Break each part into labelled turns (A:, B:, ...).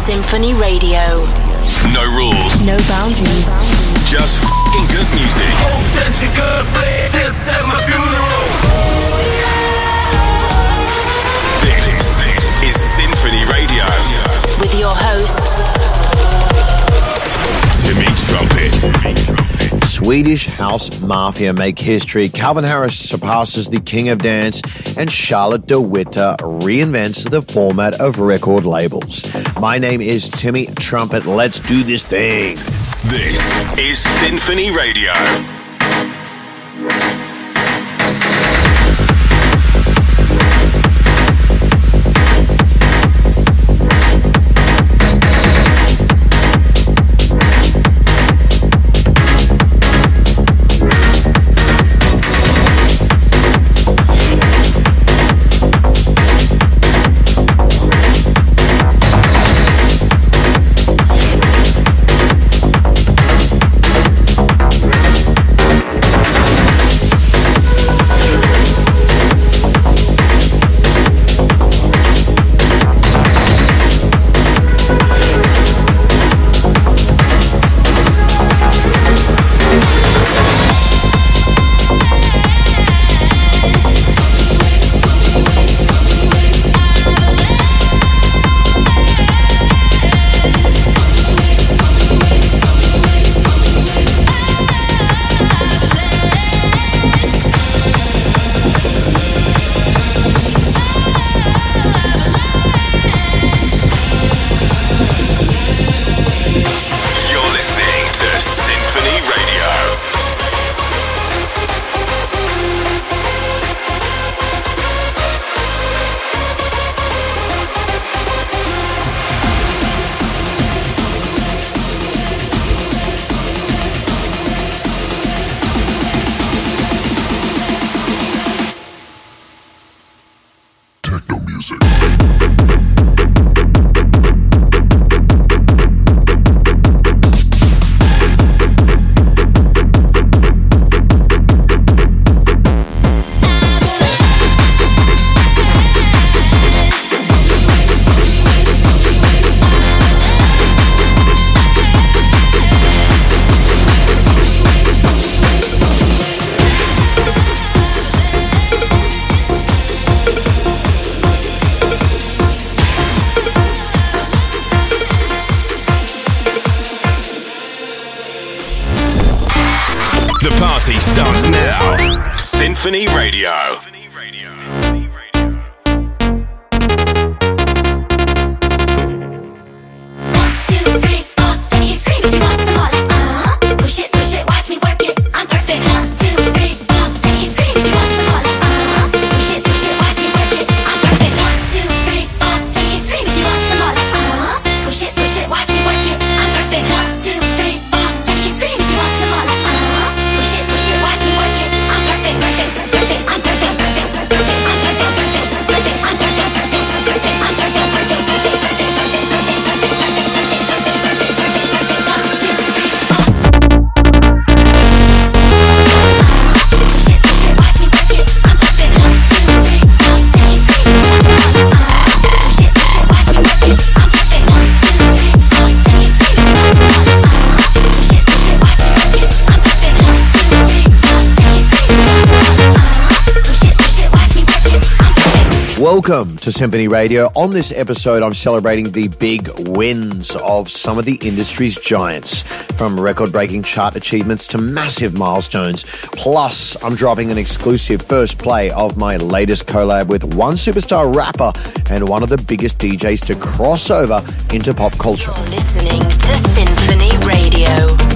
A: Sinphony Radio.
B: No rules.
A: No boundaries.
B: Just f***ing good music.
C: Authentic flair, this at my funeral.
B: This is Sinphony Radio.
A: With your host,
B: Timmy Trumpet.
D: Swedish House Mafia make history. Calvin Harris surpasses the King of Dance, and Charlotte de reinvents the format of record labels. My name is Timmy Trumpet. Let's do this thing.
B: This is Sinphony Radio.
D: Welcome to Sinphony Radio. On this episode, I'm celebrating the big wins of some of the industry's giants, from record breaking chart achievements to massive milestones. Plus, I'm dropping an exclusive first play of my latest collab with one superstar rapper and one of the biggest DJs to cross over into pop culture.
A: listening to Sinphony Radio.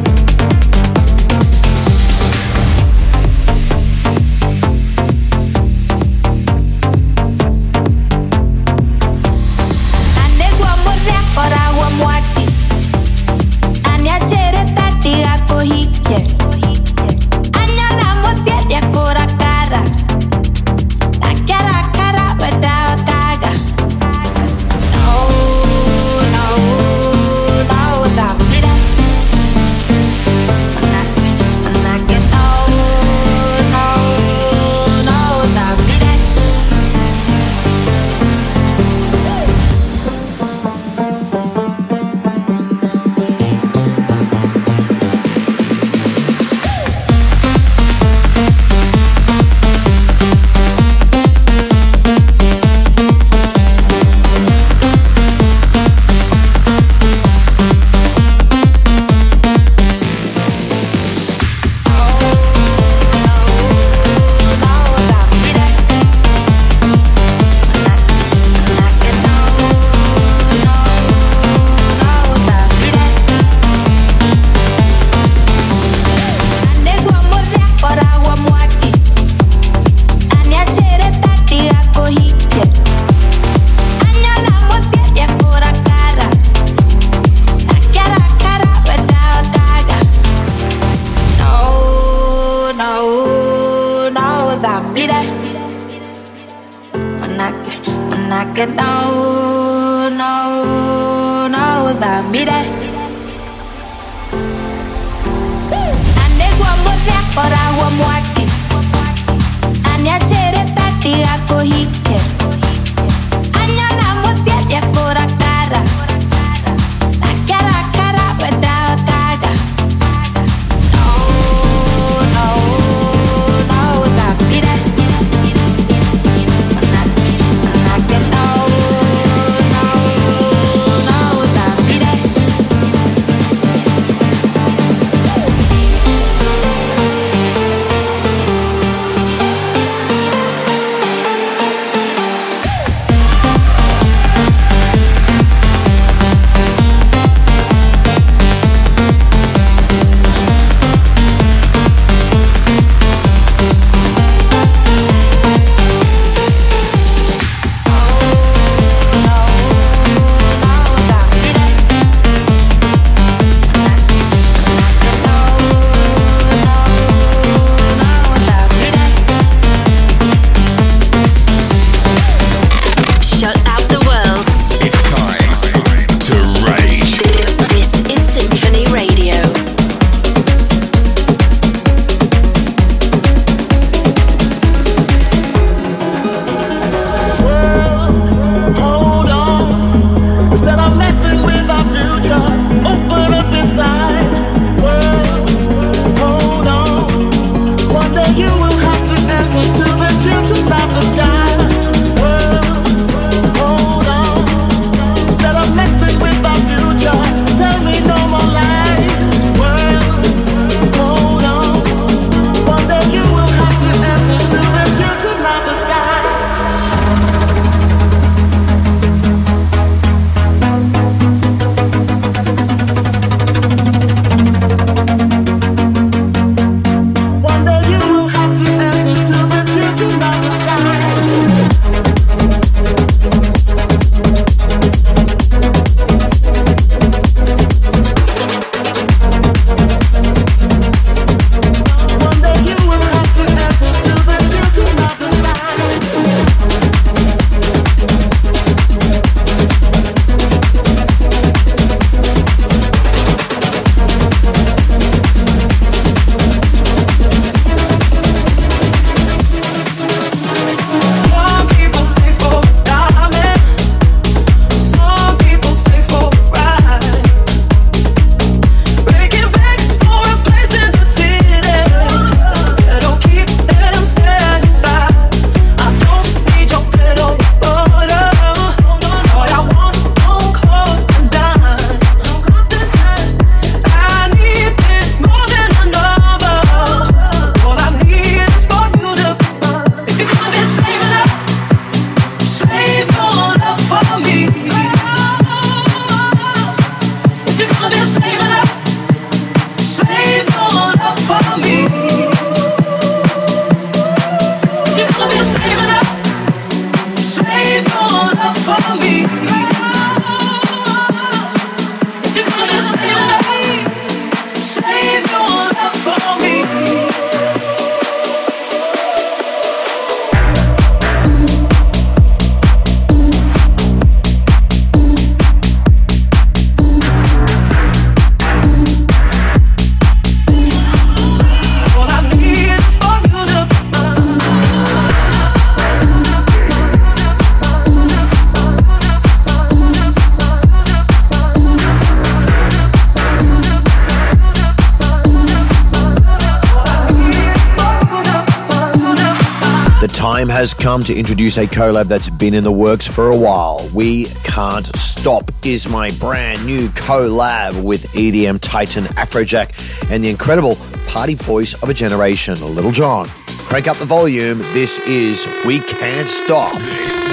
D: come to introduce a collab that's been in the works for a while. We Can't Stop is my brand new collab with EDM titan Afrojack and the incredible party voice of a generation, Lil Jon. Crank up the volume. This is We Can't Stop.
E: This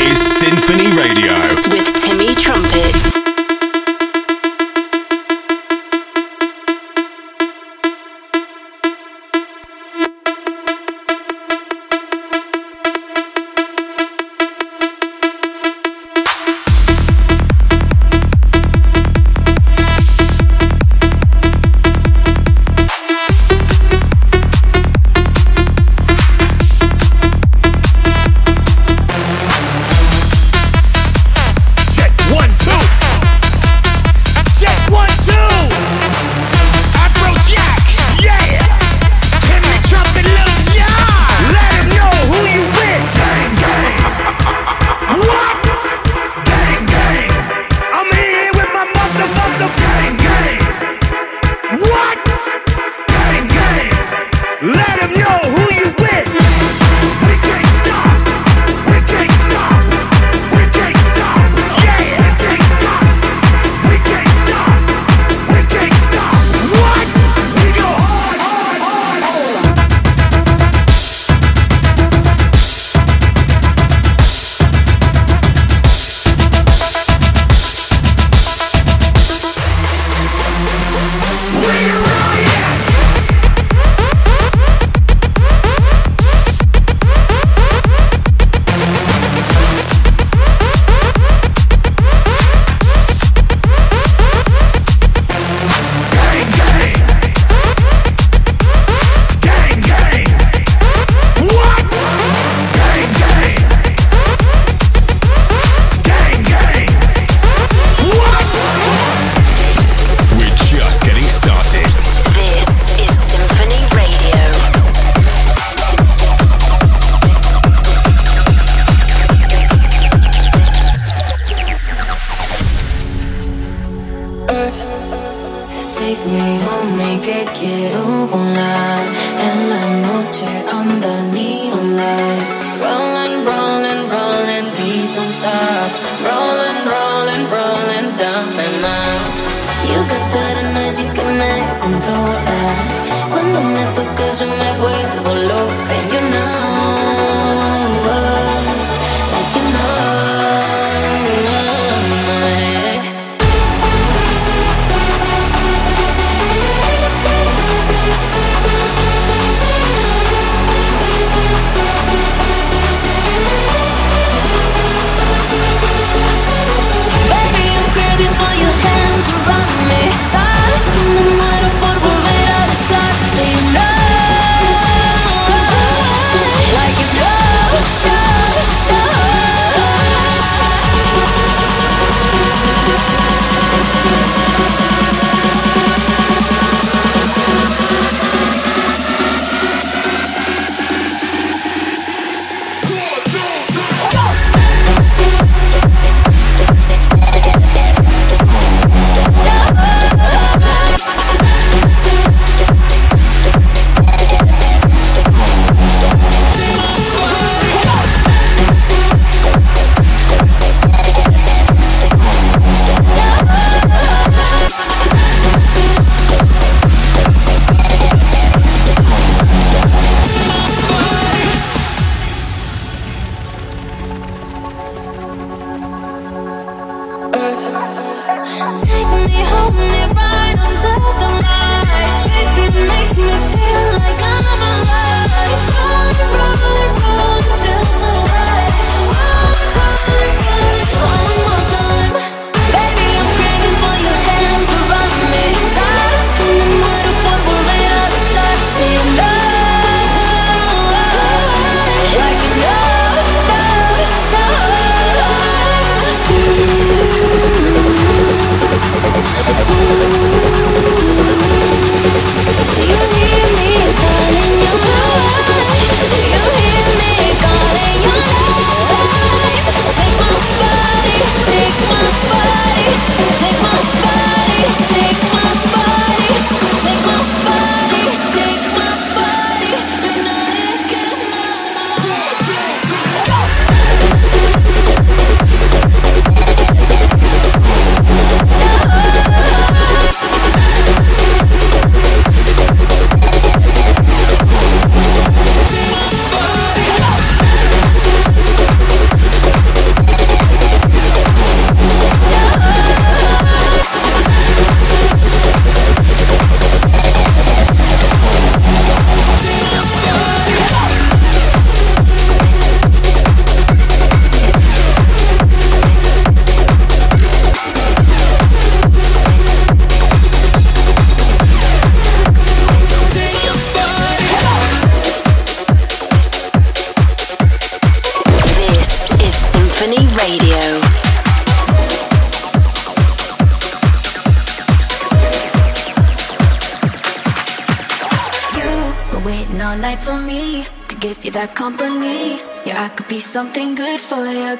E: is Sinphony Radio
F: with Timmy
A: Trumpets.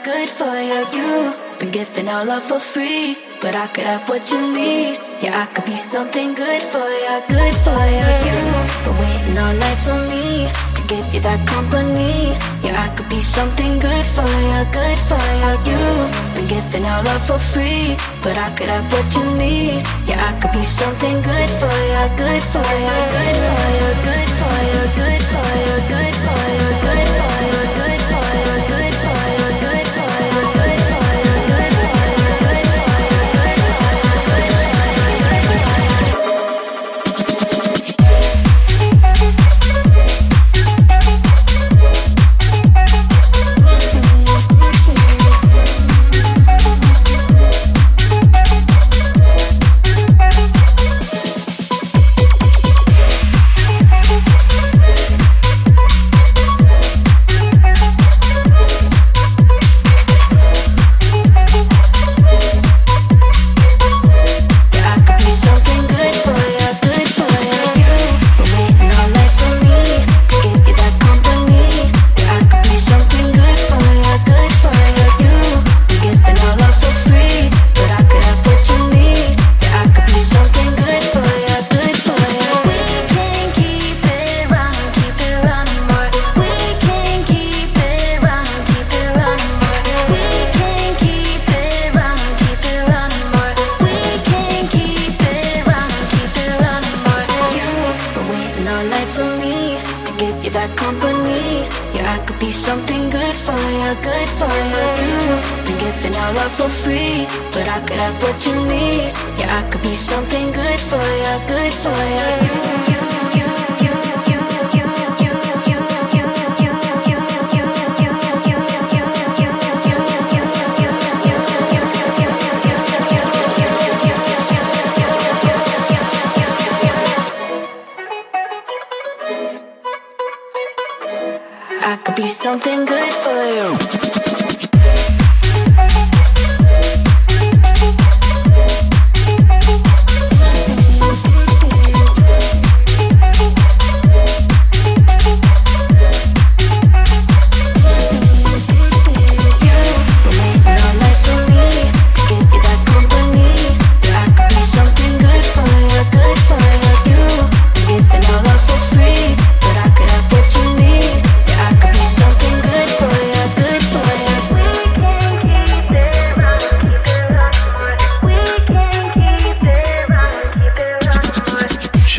A: good for you. You've been giving all love for free, but I could have what you need. Yeah, I could be something good for you, good for you. You've been waiting all night for me to give you that company. Yeah, I could be something good for you, good for you. You've been giving all love for free, but I could have what you need. Yeah, I could be something good for you, good for you, good for you, good for you, good for you, good for you, good for you.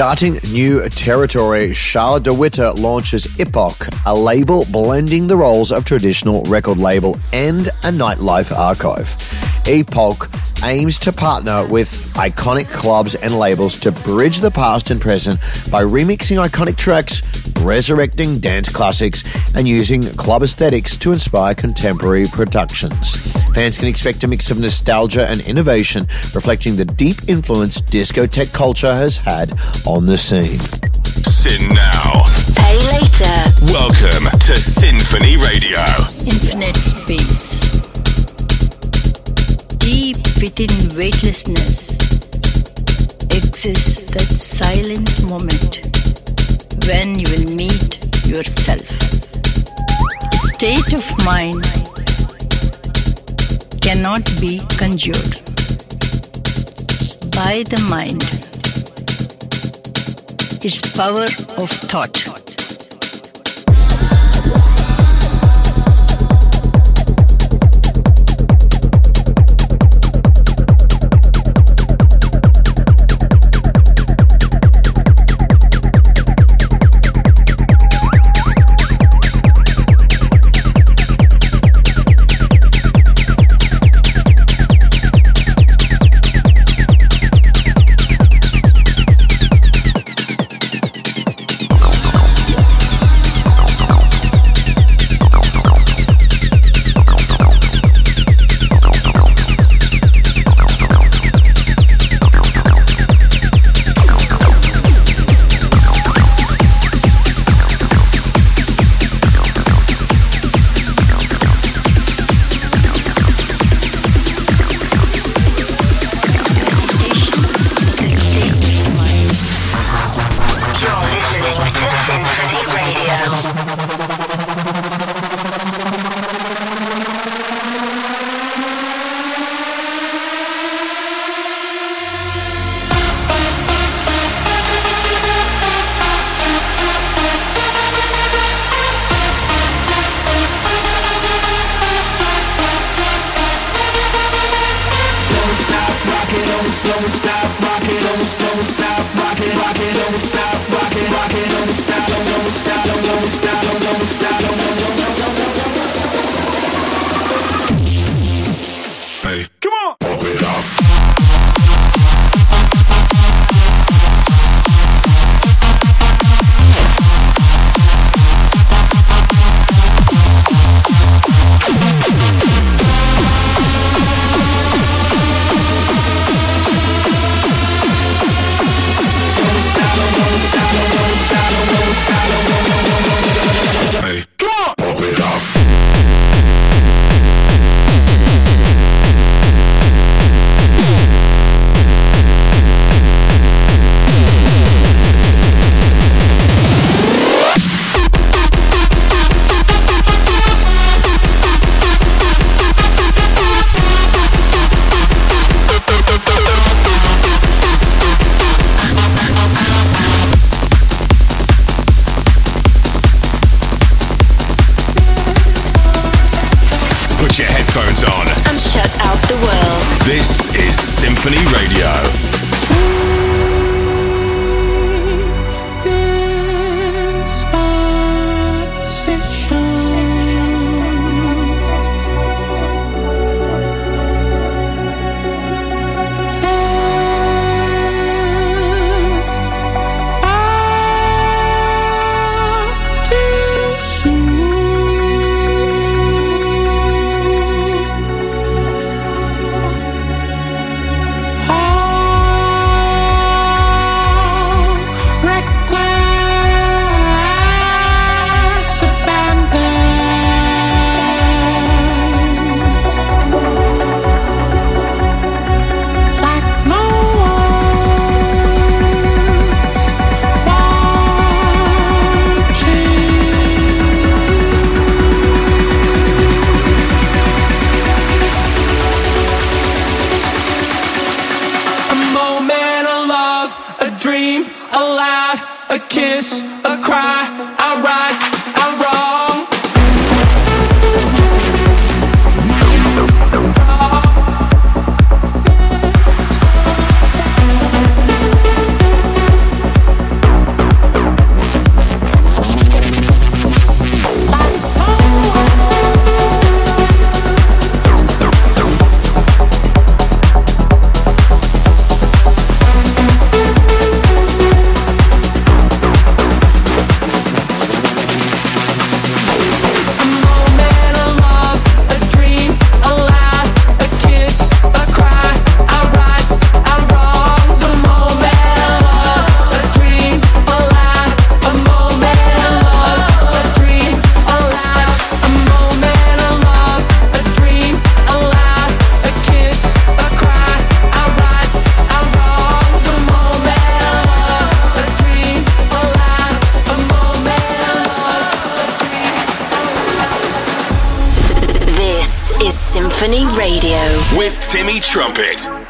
D: Charting new territory, Charlotte de Witte launches Epoch, a label blending the roles of traditional record label and a nightlife archive. Epoch aims to partner with iconic clubs and labels to bridge the past and present by remixing iconic tracks, resurrecting dance classics, and using club aesthetics to inspire contemporary productions. Fans can expect a mix of nostalgia and innovation, reflecting the deep influence discotheque culture has had on the scene.
E: Sin now.
F: Pay later.
E: Welcome to Sinphony Radio.
G: infinite space. Deep within weightlessness exists that silent moment when you will meet yourself. A state of mind cannot be conjured by the mind. Its power of thought.
E: Timmy Trumpet.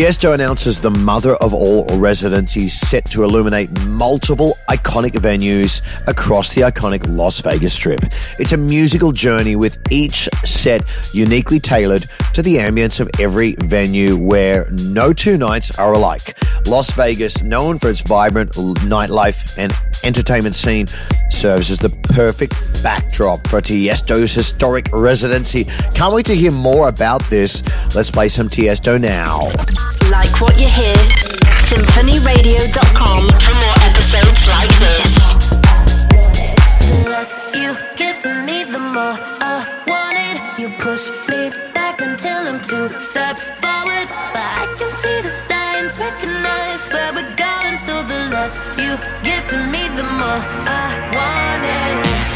D: Tiesto announces the mother of all residencies set to illuminate multiple iconic venues across the iconic Las Vegas Strip. It's a musical journey with each set uniquely tailored to the ambience of every venue where no two nights are alike. Las Vegas, known for its vibrant nightlife and entertainment scene, serves as the perfect backdrop for Tiesto's historic residency. Can't wait to hear more about this. Let's play some Tiesto now.
F: Like what you hear? SinphonyRadio.com for more episodes like this.
A: The less you give to me, the more I want it. You push me back until I'm two steps forward. But I can see the signs, recognize where we're going. So the less you give to me, the more I
H: want it.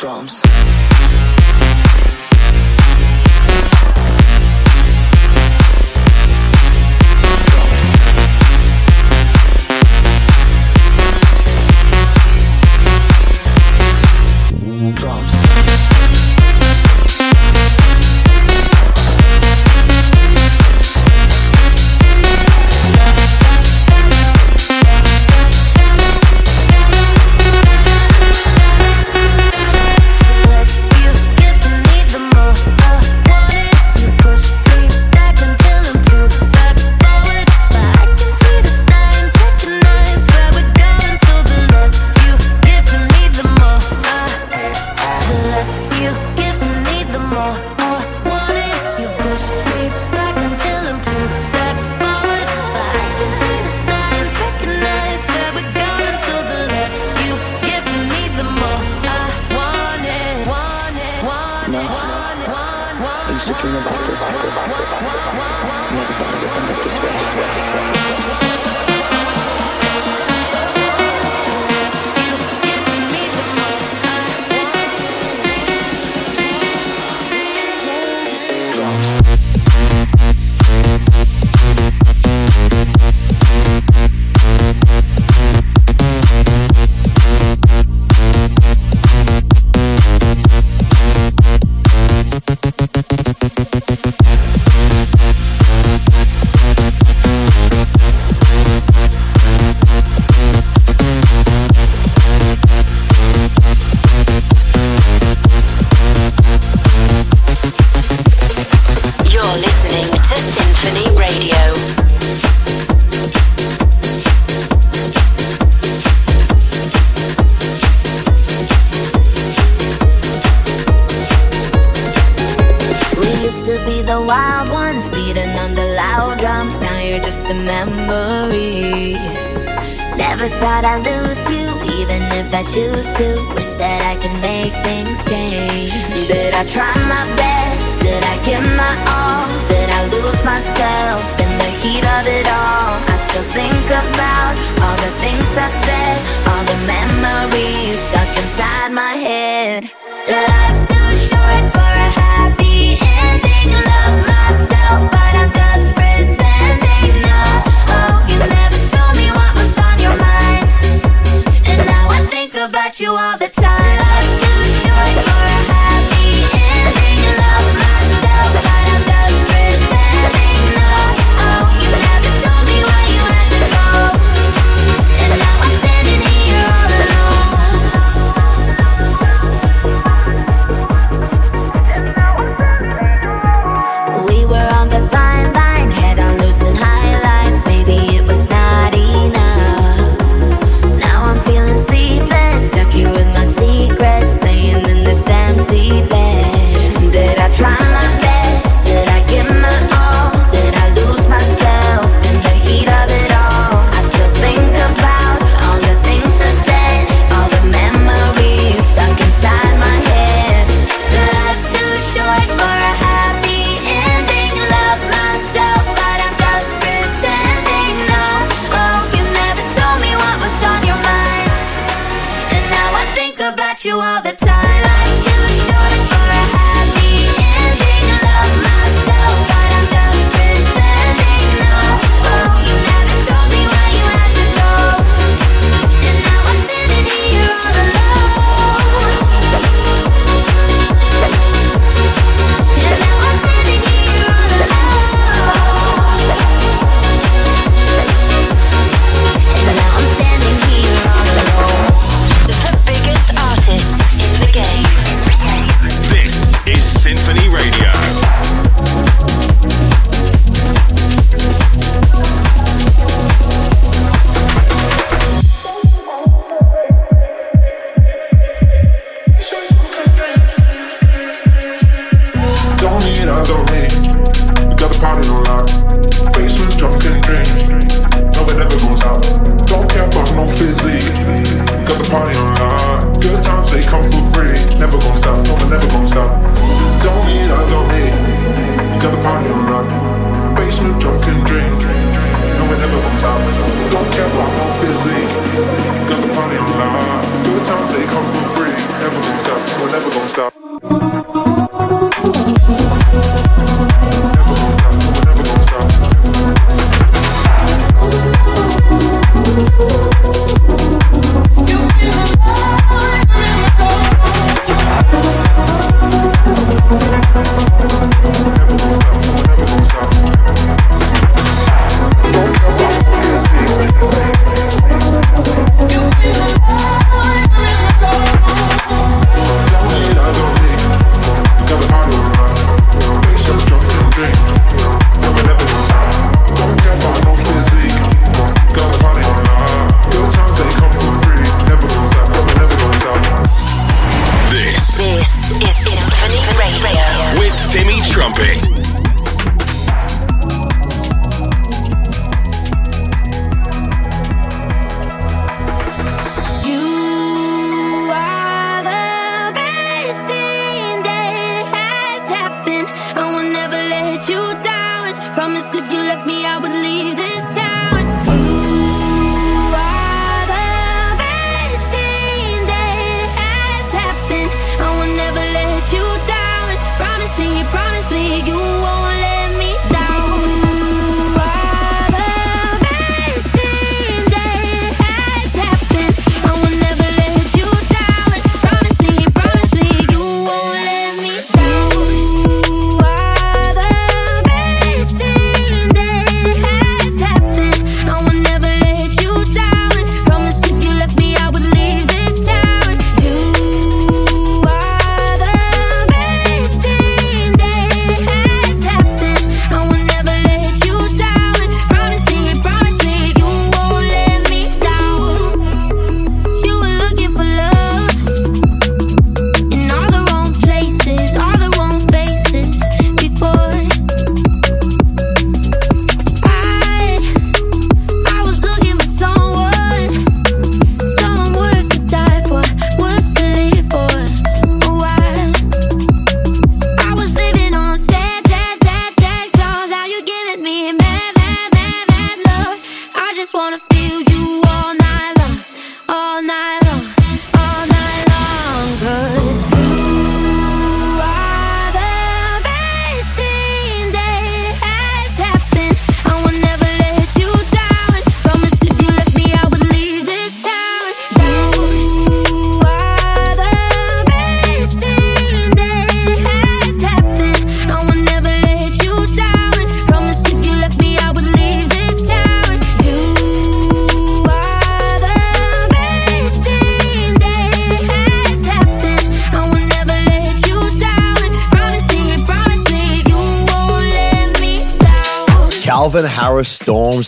I: Drums.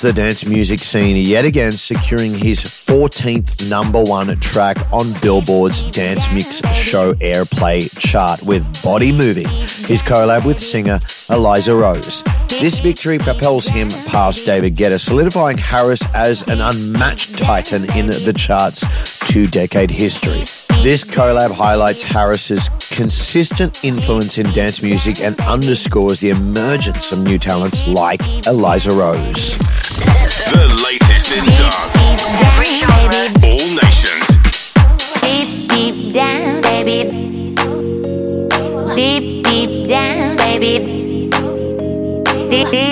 H: the
D: dance music scene yet again, securing his 14th number one track on Billboard's Dance Mix Show Airplay chart with Body Moving, his collab with singer Eliza Rose. This victory propels him past David Guetta, solidifying Harris as an unmatched titan in the chart's two decade history. This collab highlights Harris's consistent influence in dance music and underscores the emergence of new talents like Eliza Rose.
E: The latest in dance. All nations.
J: Deep, deep down, baby. Deep, deep down, baby. Deep, deep.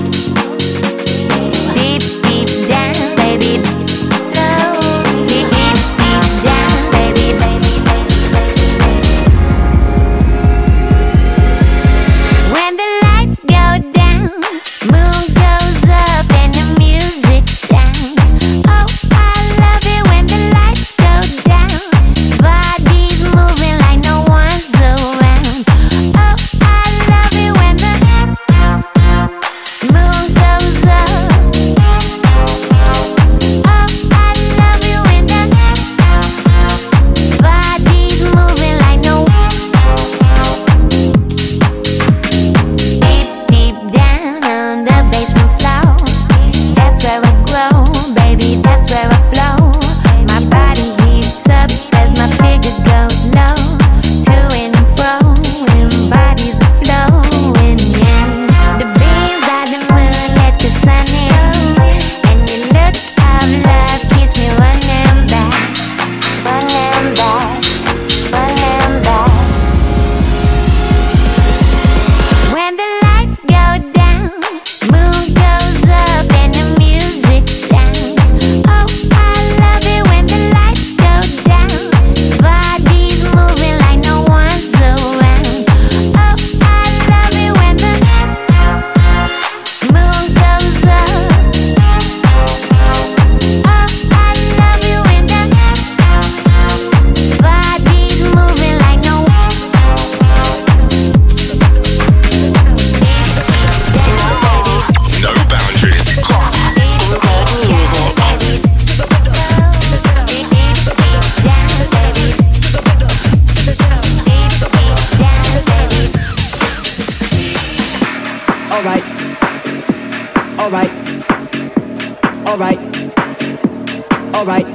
K: Alright.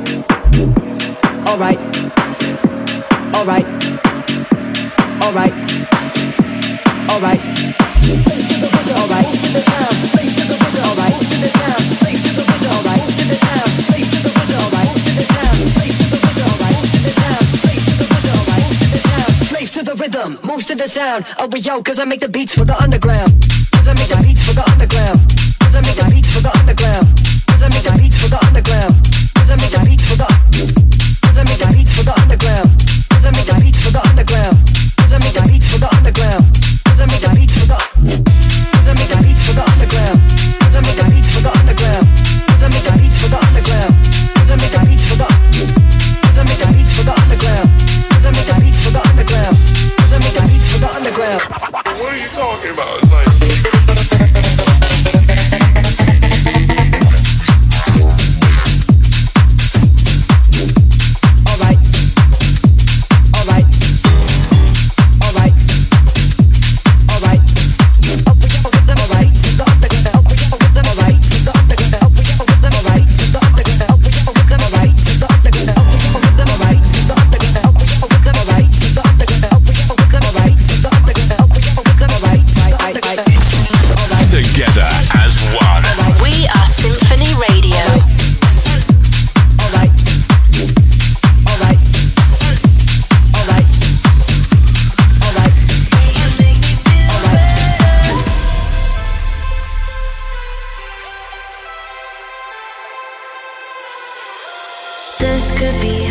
K: Alright. Alright. Alright. Alright.
L: to the rhythm, moves to the sound. Oh, we yo, cause I make the beats for the underground. Cause I make the beats for the underground.
A: could be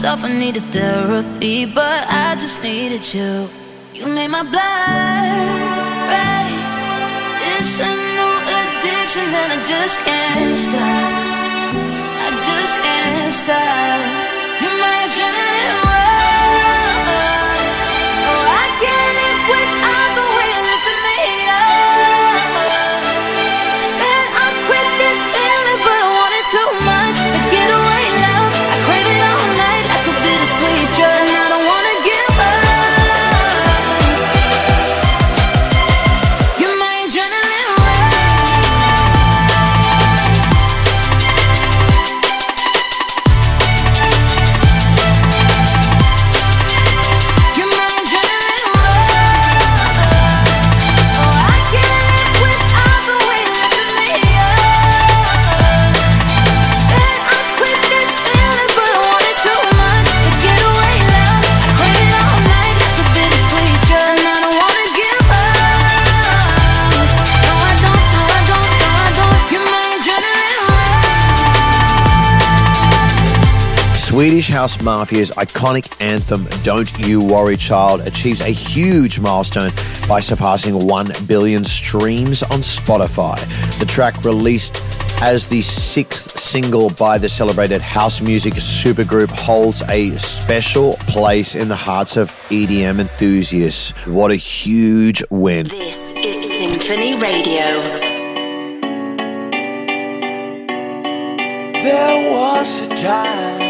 A: myself, I needed therapy, but I just needed you. You made my blood race. It's a new addiction, and I just can't stop. I just can't stop.
D: Swedish House Mafia's iconic anthem, Don't You Worry Child, achieves a huge milestone by surpassing 1 billion streams on Spotify. The track released as the sixth single by the celebrated house music supergroup holds a special place in the hearts of EDM enthusiasts. What a huge win.
F: This is Sinphony Radio.
C: There was a time I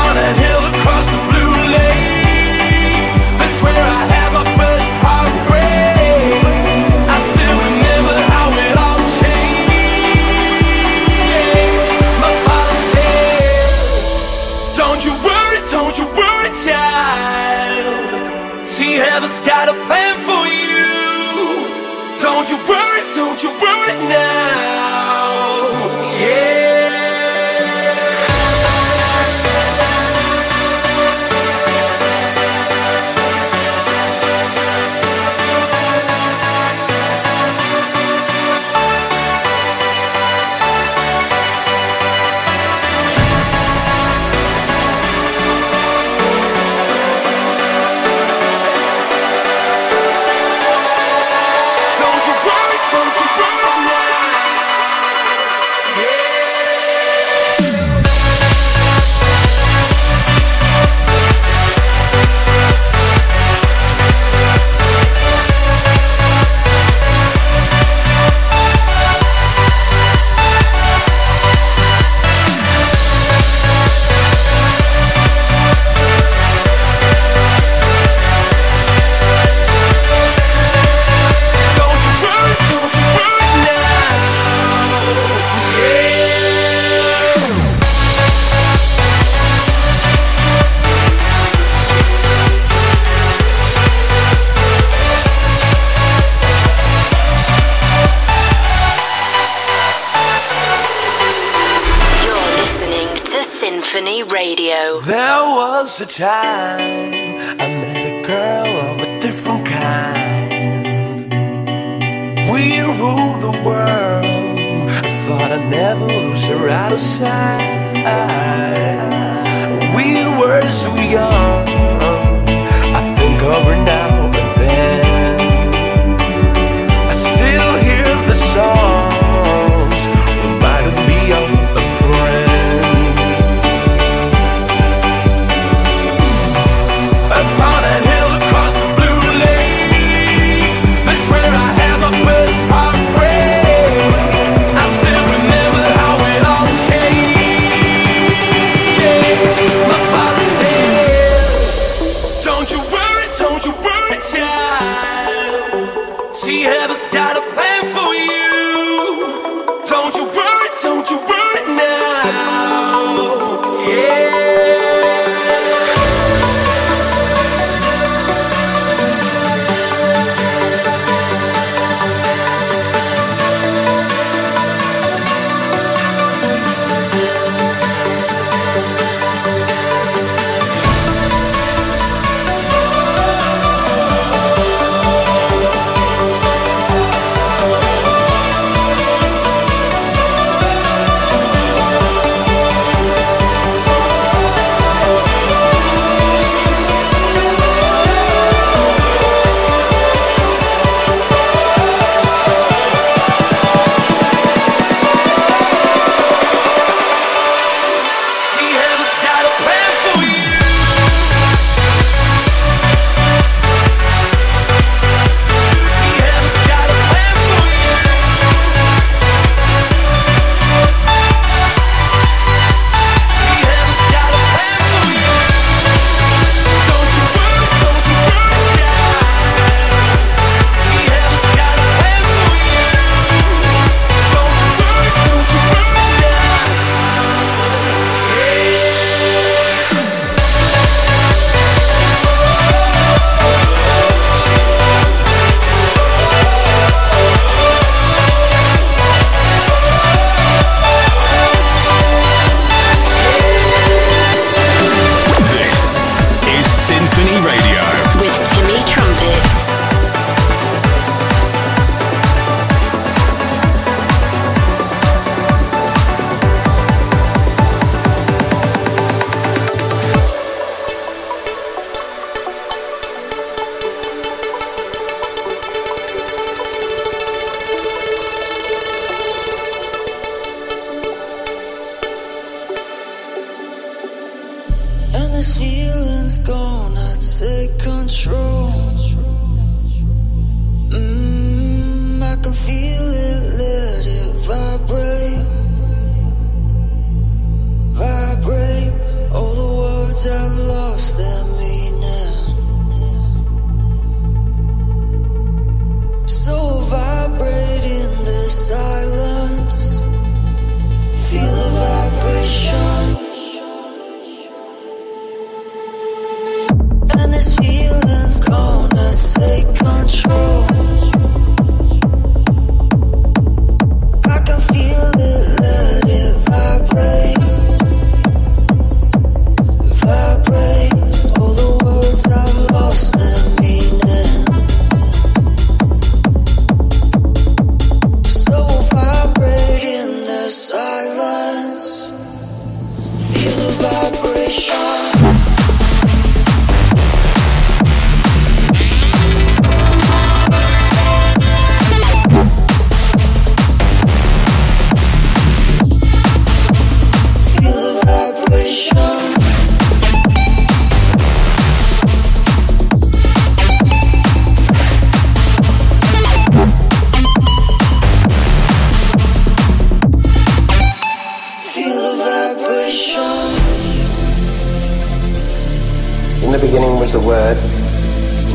C: heaven's got a plan for you. Don't you worry, don't you worry was a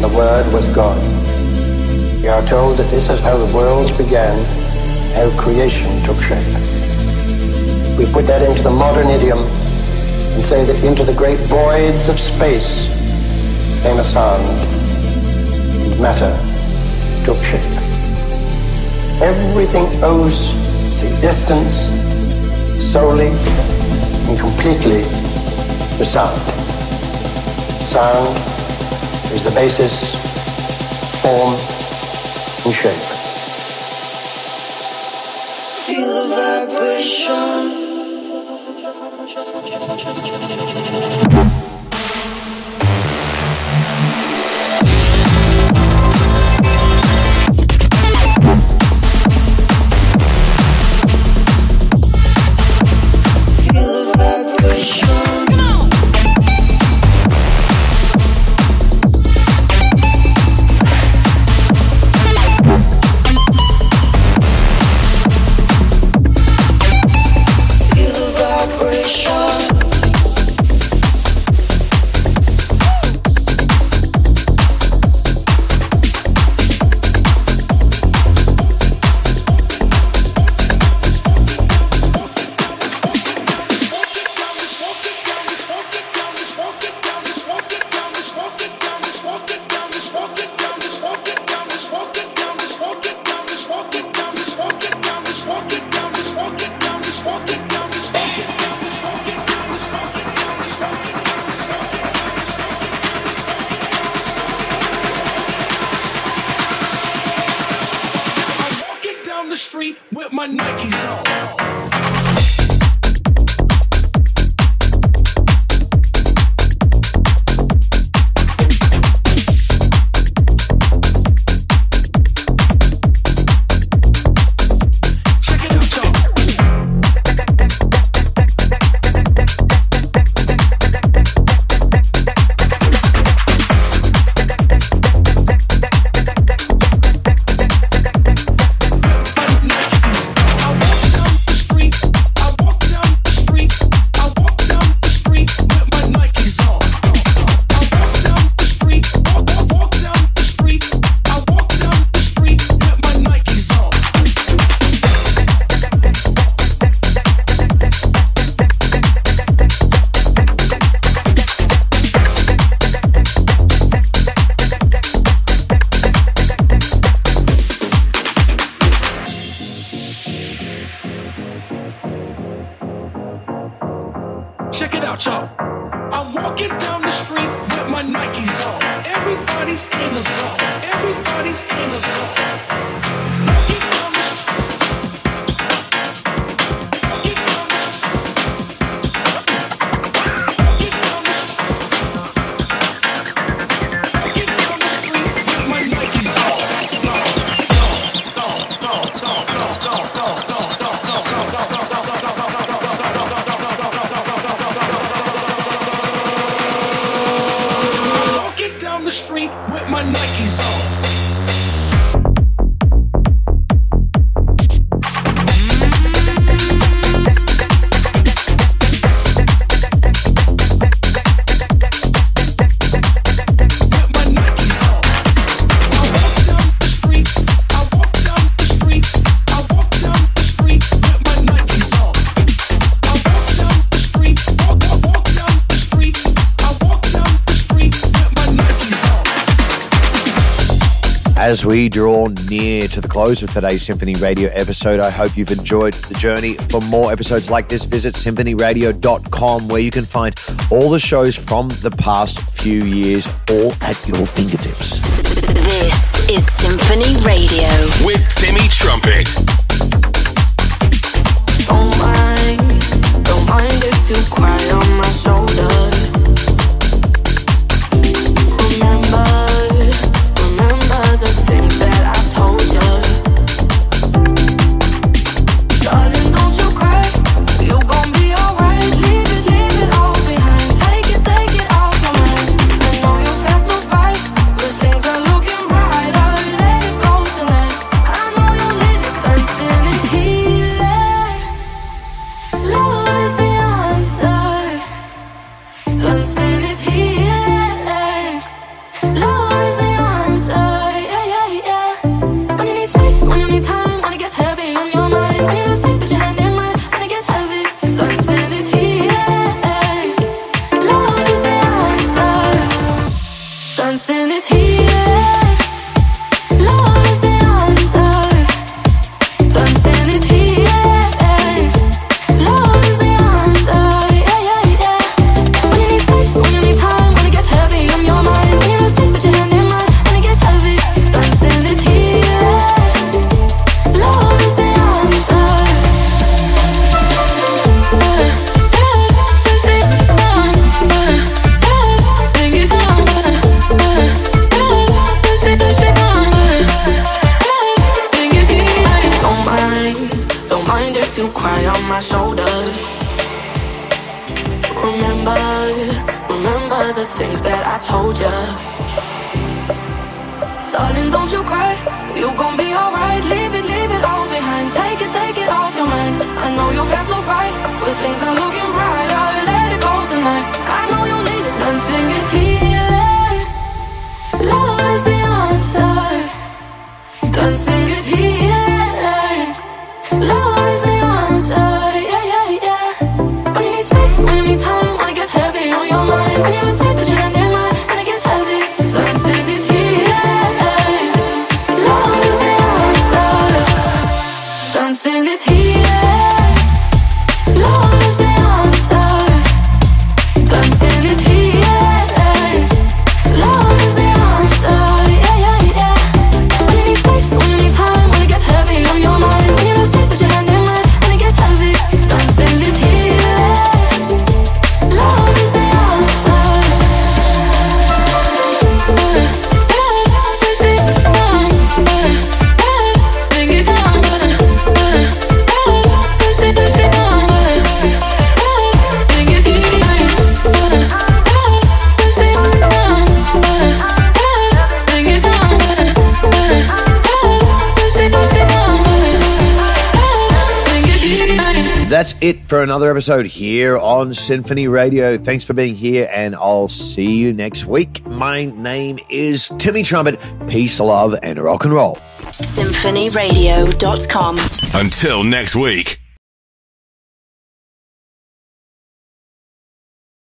C: the
M: Word was God. We are told that this is how the worlds began, how creation took shape. We put that into the modern idiom and say that into the great voids of space came a sound, and matter took shape. Everything owes its existence solely and completely to sound. Sound is the basis, form, and shape.
N: Feel the vibration.
D: As we draw near to the close of today's Sinphony Radio episode, I hope you've enjoyed the journey. For more episodes like this, visit SinphonyRadio.com where you can find all the shows from the past few years, all at your fingertips.
F: This is Sinphony Radio.
E: With Timmy Trumpet.
N: Don't mind, don't mind if you cry on my shoulder. Things that I told
E: ya. Darling, don't you cry. You gon' be alright. Leave it, leave it all behind. Take it, take it off your mind. I know you've had to fight, but things are looking brighter. Let it go tonight. I know you need it. Dancing is healing. Love is the answer. Dancing is healing. Love is the answer. Yeah, yeah, yeah. When you need space, when you need time, when it gets heavy on your mind, when you Dancing is healing.
D: That's it for another episode here on Sinphony Radio. Thanks for being here, and I'll see you next week. My name is Timmy Trumpet. Peace, love, and rock and roll.
F: SinphonyRadio.com.
L: Until next week.